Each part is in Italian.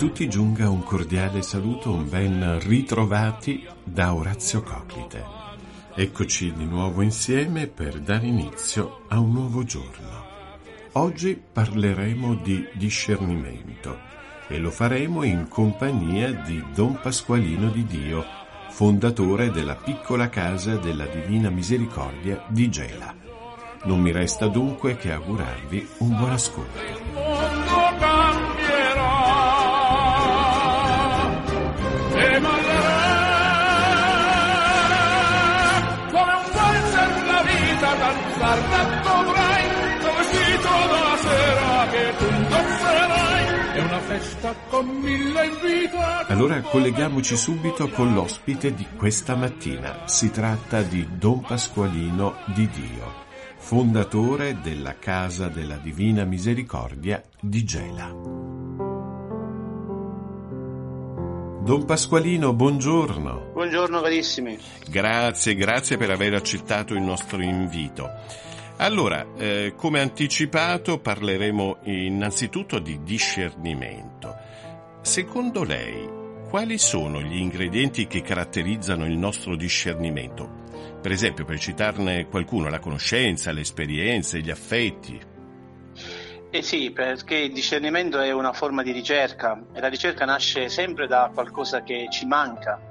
tutti giunga un cordiale saluto, un ben ritrovati da Orazio Coclite. Eccoci di nuovo insieme per dare inizio a un nuovo giorno. Oggi parleremo di discernimento e lo faremo in compagnia di Don Pasqualino di Dio, fondatore della piccola casa della Divina Misericordia di Gela. Non mi resta dunque che augurarvi un buon ascolto. Danzar dovrai vestito da sera che tu indosserai è una festa con mille invitati Allora colleghiamoci subito con l'ospite di questa mattina. Si tratta di Don Pasqualino di Dio, fondatore della Casa della Divina Misericordia di Gela. Don Pasqualino, buongiorno. Buongiorno carissimi. Grazie, grazie per aver accettato il nostro invito. Allora, eh, come anticipato, parleremo innanzitutto di discernimento. Secondo lei, quali sono gli ingredienti che caratterizzano il nostro discernimento? Per esempio, per citarne qualcuno, la conoscenza, le esperienze, gli affetti. Eh sì, perché il discernimento è una forma di ricerca e la ricerca nasce sempre da qualcosa che ci manca,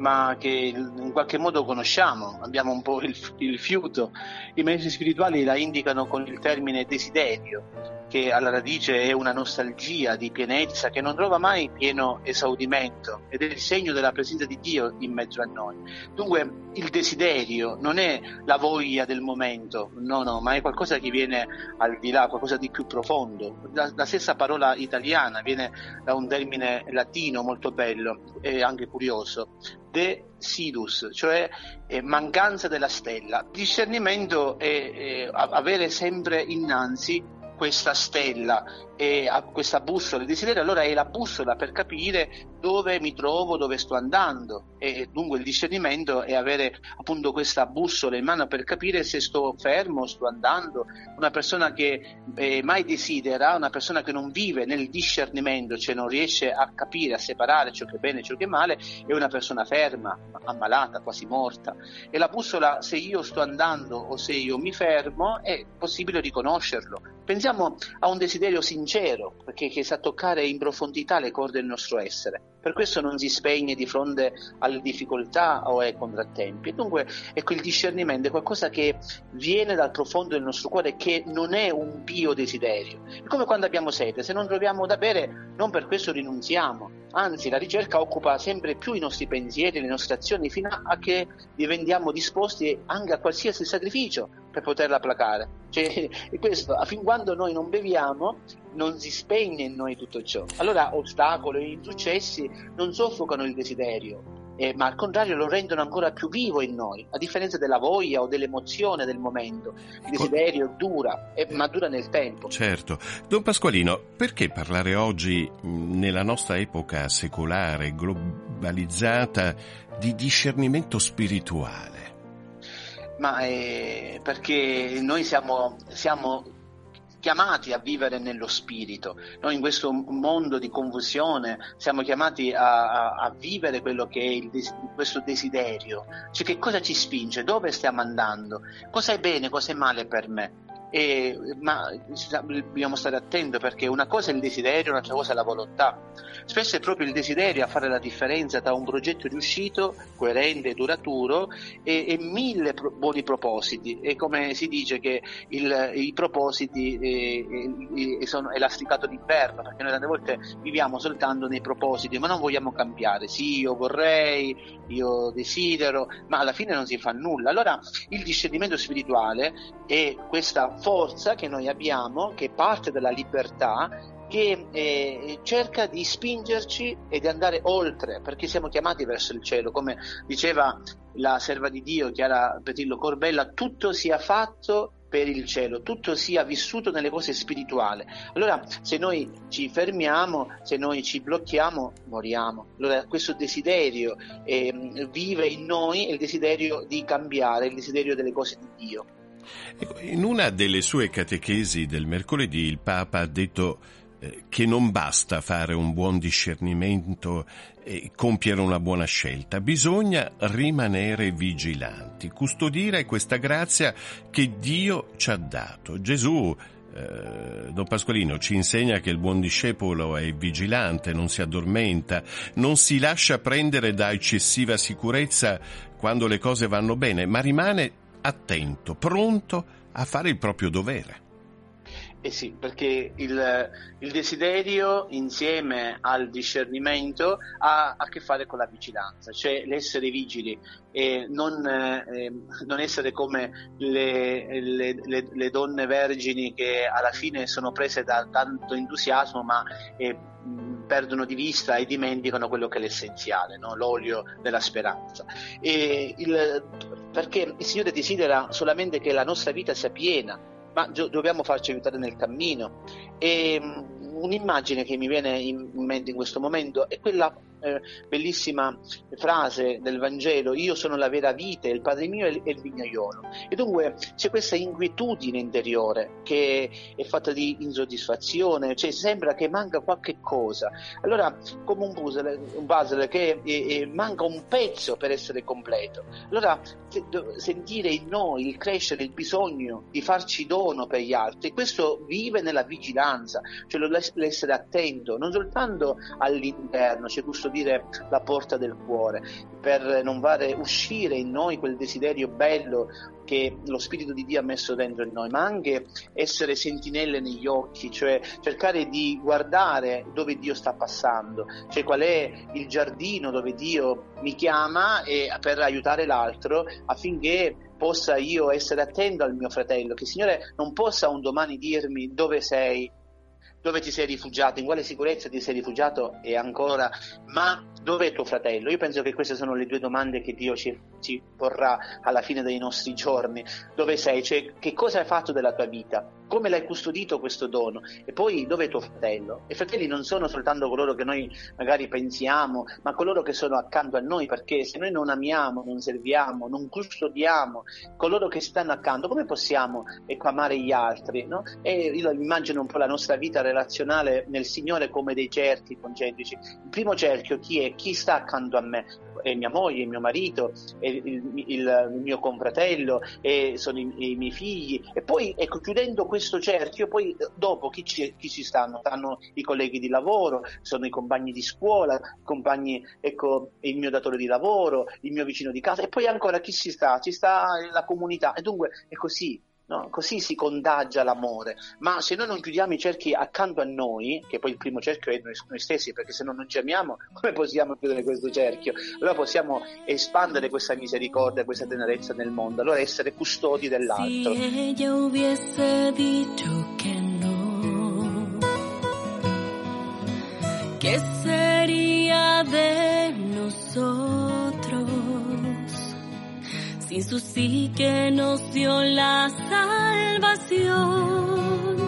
ma che in qualche modo conosciamo, abbiamo un po' il, il fiuto. I maestri spirituali la indicano con il termine desiderio, che alla radice è una nostalgia di pienezza che non trova mai pieno esaurimento ed è il segno della presenza di Dio in mezzo a noi. Dunque il desiderio non è la voglia del momento, no, no, ma è qualcosa che viene al di là, qualcosa di più profondo. La, la stessa parola italiana viene da un termine latino molto bello e anche curioso, desidus, cioè eh, mancanza della stella. Discernimento è, è avere sempre innanzi questa stella e a questa bussola, il desiderio allora è la bussola per capire dove mi trovo, dove sto andando e dunque il discernimento è avere appunto questa bussola in mano per capire se sto fermo, sto andando. Una persona che eh, mai desidera, una persona che non vive nel discernimento, cioè non riesce a capire, a separare ciò che è bene e ciò che è male, è una persona ferma, ammalata, quasi morta. E la bussola, se io sto andando o se io mi fermo, è possibile riconoscerlo. Pensiamo a un desiderio sincero, perché che sa toccare in profondità le corde del nostro essere. Per questo non si spegne di fronte alle difficoltà o ai contrattempi. Dunque, ecco, il discernimento è qualcosa che viene dal profondo del nostro cuore, che non è un pio desiderio. È come quando abbiamo sete, se non troviamo da bere, non per questo rinunziamo. Anzi, la ricerca occupa sempre più i nostri pensieri, le nostre azioni, fino a che diventiamo disposti anche a qualsiasi sacrificio per poterla placare. Cioè, questo, fin quando noi non beviamo, non si spegne in noi tutto ciò. Allora ostacoli e insuccessi non soffocano il desiderio, eh, ma al contrario lo rendono ancora più vivo in noi, a differenza della voglia o dell'emozione del momento. Il desiderio dura, eh, ma dura nel tempo. Certo. Don Pasqualino, perché parlare oggi, nella nostra epoca secolare, globalizzata, di discernimento spirituale? Ma eh, perché noi siamo, siamo chiamati a vivere nello spirito. Noi in questo mondo di confusione siamo chiamati a, a, a vivere quello che è il, questo desiderio. Cioè che cosa ci spinge? Dove stiamo andando? Cosa è bene, cosa è male per me? E, ma dobbiamo stare attenti perché una cosa è il desiderio, un'altra cosa è la volontà. Spesso è proprio il desiderio a fare la differenza tra un progetto riuscito, coerente, duraturo e, e mille pro- buoni propositi. E come si dice che il, i propositi eh, eh, sono elasticato d'inverno, perché noi tante volte viviamo soltanto nei propositi, ma non vogliamo cambiare. Sì, io vorrei, io desidero, ma alla fine non si fa nulla. Allora il discernimento spirituale è questa forza che noi abbiamo, che parte dalla libertà, che eh, cerca di spingerci e di andare oltre, perché siamo chiamati verso il cielo, come diceva la serva di Dio Chiara Petillo Corbella, tutto sia fatto per il cielo, tutto sia vissuto nelle cose spirituali. Allora, se noi ci fermiamo, se noi ci blocchiamo, moriamo. Allora, questo desiderio eh, vive in noi il desiderio di cambiare, il desiderio delle cose di Dio. Ecco, in una delle sue catechesi del mercoledì il Papa ha detto eh, che non basta fare un buon discernimento e compiere una buona scelta, bisogna rimanere vigilanti, custodire questa grazia che Dio ci ha dato. Gesù eh, Don Pasqualino ci insegna che il buon discepolo è vigilante, non si addormenta, non si lascia prendere da eccessiva sicurezza quando le cose vanno bene, ma rimane attento, pronto a fare il proprio dovere. Eh sì, perché il, il, desiderio insieme al discernimento ha a che fare con la vigilanza, cioè l'essere vigili e non, eh, non essere come le, le, le, le, donne vergini che alla fine sono prese da tanto entusiasmo ma eh, perdono di vista e dimenticano quello che è l'essenziale, no? l'olio della speranza. Il, perché il Signore desidera solamente che la nostra vita sia piena ma dobbiamo farci aiutare nel cammino. E mm, un'immagine che mi viene in mente in questo momento è quella eh, bellissima frase del Vangelo, io sono la vera vite, il Padre mio è il vignaiolo. E dunque c'è questa inquietudine interiore che è fatta di insoddisfazione, cioè sembra che manca qualche cosa. Allora, come un puzzle, un puzzle che eh, manca un pezzo per essere completo. Allora, sentire in noi il crescere, il bisogno di farci dono per gli altri, questo vive nella vigilanza, cioè l'essere attento non soltanto all'interno, c'è questo dire la porta del cuore, per non fare uscire in noi quel desiderio bello che lo Spirito di Dio ha messo dentro di noi, ma anche essere sentinelle negli occhi, cioè cercare di guardare dove Dio sta passando, cioè qual è il giardino dove Dio mi chiama per aiutare l'altro affinché possa io essere attento al mio fratello, che il Signore non possa un domani dirmi dove sei, dove ti sei rifugiato, in quale sicurezza ti sei rifugiato e ancora, ma dove è tuo fratello? Io penso che queste sono le due domande che Dio ci, ci porrà alla fine dei nostri giorni. Dove sei? Cioè, che cosa hai fatto della tua vita? Come l'hai custodito questo dono? E poi dove è tuo fratello? I fratelli non sono soltanto coloro che noi magari pensiamo, ma coloro che sono accanto a noi, perché se noi non amiamo, non serviamo, non custodiamo coloro che stanno accanto, come possiamo ecco, amare gli altri? No? E io immagino un po' la nostra vita relazionale nel Signore come dei cerchi concentrici. Il primo cerchio chi è? Chi sta accanto a me? È mia moglie, mio marito, il, il, il, mio confratello, sono i, i, miei figli. E poi, ecco, chiudendo questo cerchio, poi dopo chi ci, chi ci stanno? Stanno i colleghi di lavoro, sono i compagni di scuola, compagni, ecco, il mio datore di lavoro, il mio vicino di casa, e poi ancora chi ci sta? Ci sta la comunità. E dunque è così No? Così si contagia l'amore. Ma se noi non chiudiamo i cerchi accanto a noi, che poi il primo cerchio è noi, noi stessi, perché se no non ci amiamo, come possiamo chiudere questo cerchio? Allora possiamo espandere questa misericordia, questa tenerezza nel mondo, allora essere custodi dell'altro. Si ella che no, ¿qué sería de nosotros? Sin su sí que nos dio la salvación.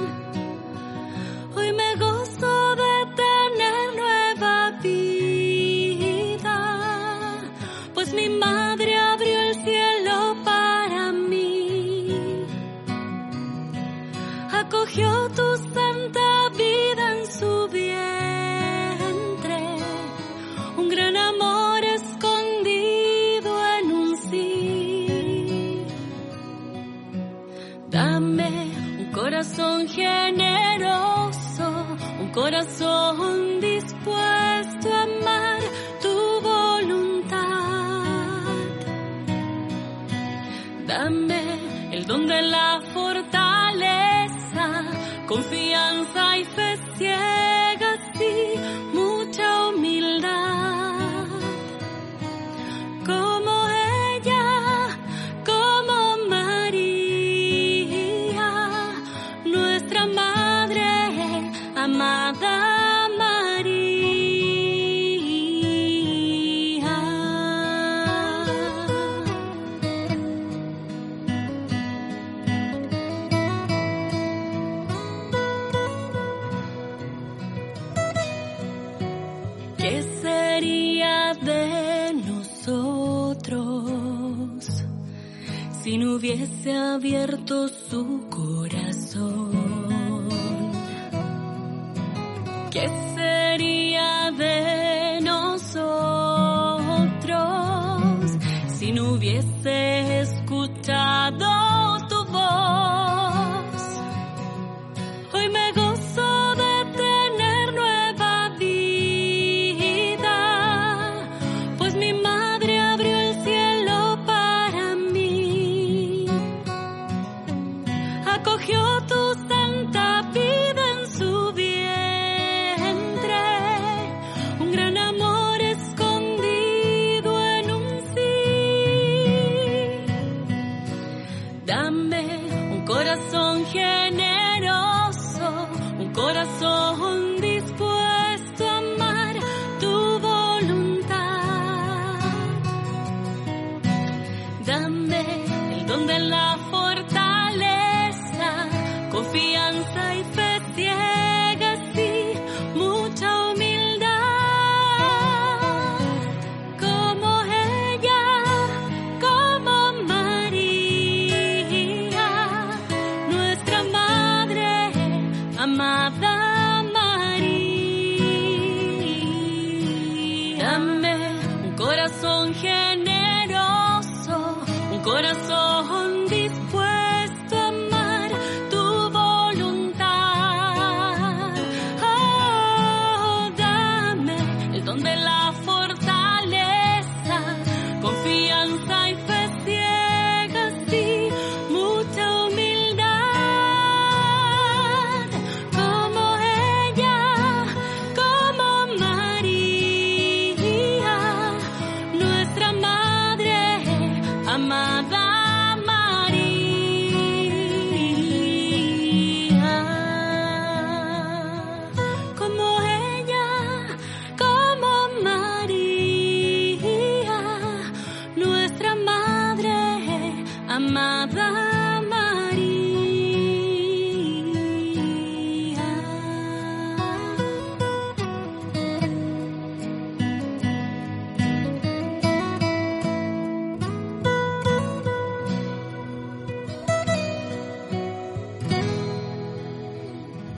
Yes.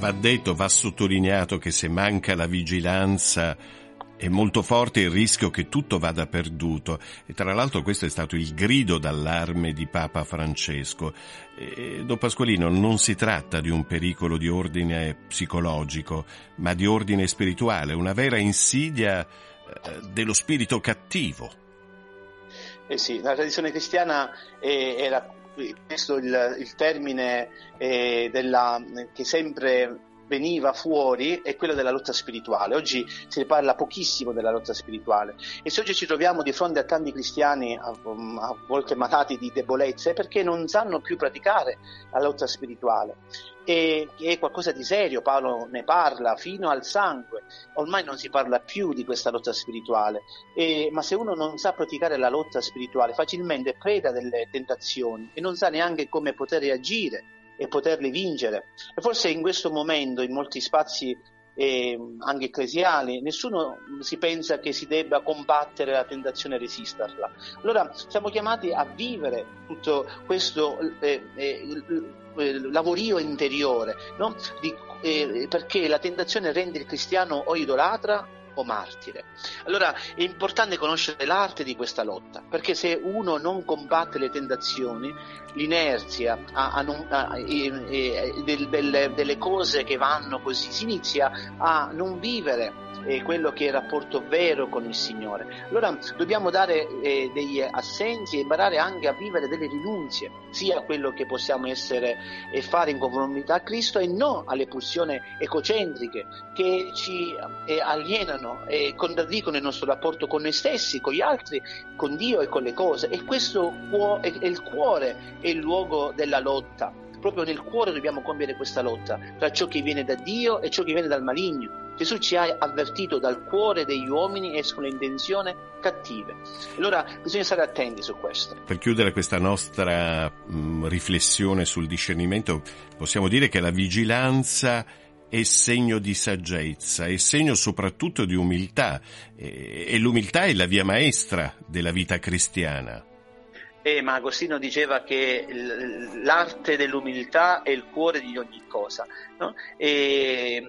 Va detto, va sottolineato che se manca la vigilanza è molto forte il rischio che tutto vada perduto e tra l'altro questo è stato il grido d'allarme di Papa Francesco. E, Don Pasqualino, non si tratta di un pericolo di ordine psicologico, ma di ordine spirituale, una vera insidia eh, dello spirito cattivo. Eh sì, la tradizione cristiana eh, era questo il, il termine eh, della, che sempre veniva fuori è quello della lotta spirituale. Oggi si ne parla pochissimo della lotta spirituale e se oggi ci troviamo di fronte a tanti cristiani a, a volte malati di debolezze è perché non sanno più praticare la lotta spirituale. E, è qualcosa di serio, Paolo ne parla fino al sangue, ormai non si parla più di questa lotta spirituale, e, ma se uno non sa praticare la lotta spirituale facilmente preda delle tentazioni e non sa neanche come poter reagire e poterli vincere. E forse in questo momento, in molti spazi eh, anche ecclesiali, nessuno si pensa che si debba combattere la tentazione e resisterla. Allora siamo chiamati a vivere tutto questo eh, eh, lavorio interiore, no? Di, eh, perché la tentazione rende il cristiano o idolatra o martire. Allora è importante conoscere l'arte di questa lotta, perché se uno non combatte le tentazioni, l'inerzia a, a non, a, del, delle, delle cose che vanno così, si inizia a non vivere eh, quello che è il rapporto vero con il Signore. Allora dobbiamo dare eh, degli assensi e imparare anche a vivere delle rinunzie, sia a quello che possiamo essere e fare in conformità a Cristo e non alle pulsioni ecocentriche che ci eh, alienano e contraddicono il nostro rapporto con noi stessi, con gli altri, con Dio e con le cose. E questo è il cuore, è il luogo della lotta. Proprio nel cuore dobbiamo compiere questa lotta tra ciò che viene da Dio e ciò che viene dal maligno. Gesù ci ha avvertito dal cuore degli uomini escono intenzioni cattive. Allora bisogna stare attenti su questo. Per chiudere questa nostra mh, riflessione sul discernimento, possiamo dire che la vigilanza è segno di saggezza, è segno soprattutto di umiltà e l'umiltà è la via maestra della vita cristiana. Eh, ma Agostino diceva che l'arte dell'umiltà è il cuore di ogni cosa. No? E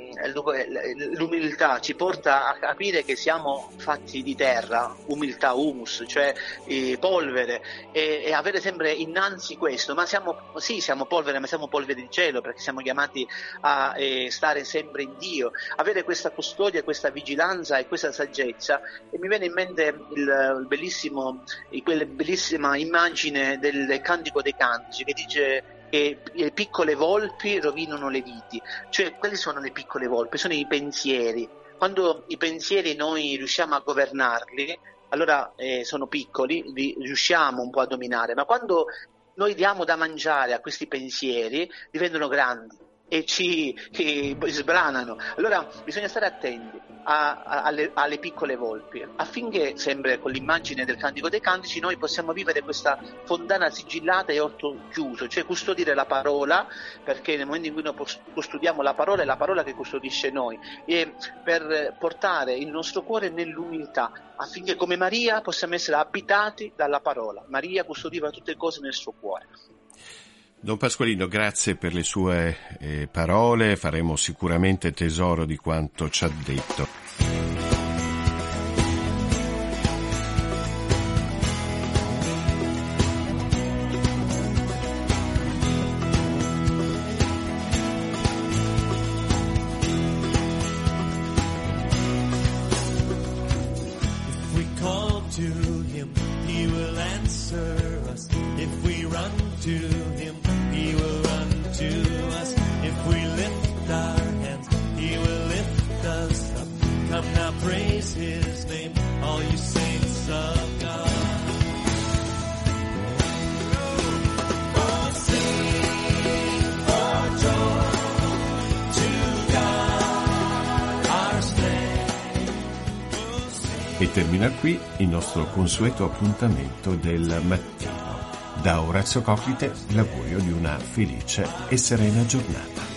l'umiltà ci porta a capire che siamo fatti di terra, umiltà, humus, cioè eh, polvere, e, e, avere sempre innanzi questo. Ma siamo, sì, siamo polvere, ma siamo polvere di cielo perché siamo chiamati a eh, stare sempre in Dio. Avere questa custodia, questa vigilanza e questa saggezza. E mi viene in mente il, il quella bellissima immagine del Cantico dei Cantici che dice che le piccole volpi rovinano le viti, cioè quelle sono le piccole volpi, sono i pensieri. Quando i pensieri noi riusciamo a governarli, allora eh, sono piccoli, li riusciamo un po' a dominare, ma quando noi diamo da mangiare a questi pensieri, diventano grandi e ci e sbranano. Allora bisogna stare attenti a, a, alle, alle, piccole volpi affinché, sempre con l'immagine del Cantico dei Cantici, noi possiamo vivere questa fondana sigillata e orto chiuso, cioè custodire la parola, perché nel momento in cui noi custodiamo la parola è la parola che custodisce noi, e per portare il nostro cuore nell'umiltà affinché come Maria possiamo essere abitati dalla parola. Maria custodiva tutte le cose nel suo cuore. Don Pasqualino, grazie per le sue eh, parole, faremo sicuramente tesoro di quanto ci ha detto. Termina qui il nostro consueto appuntamento del mattino. Da Orazio Coclite l'augurio di una felice e serena giornata.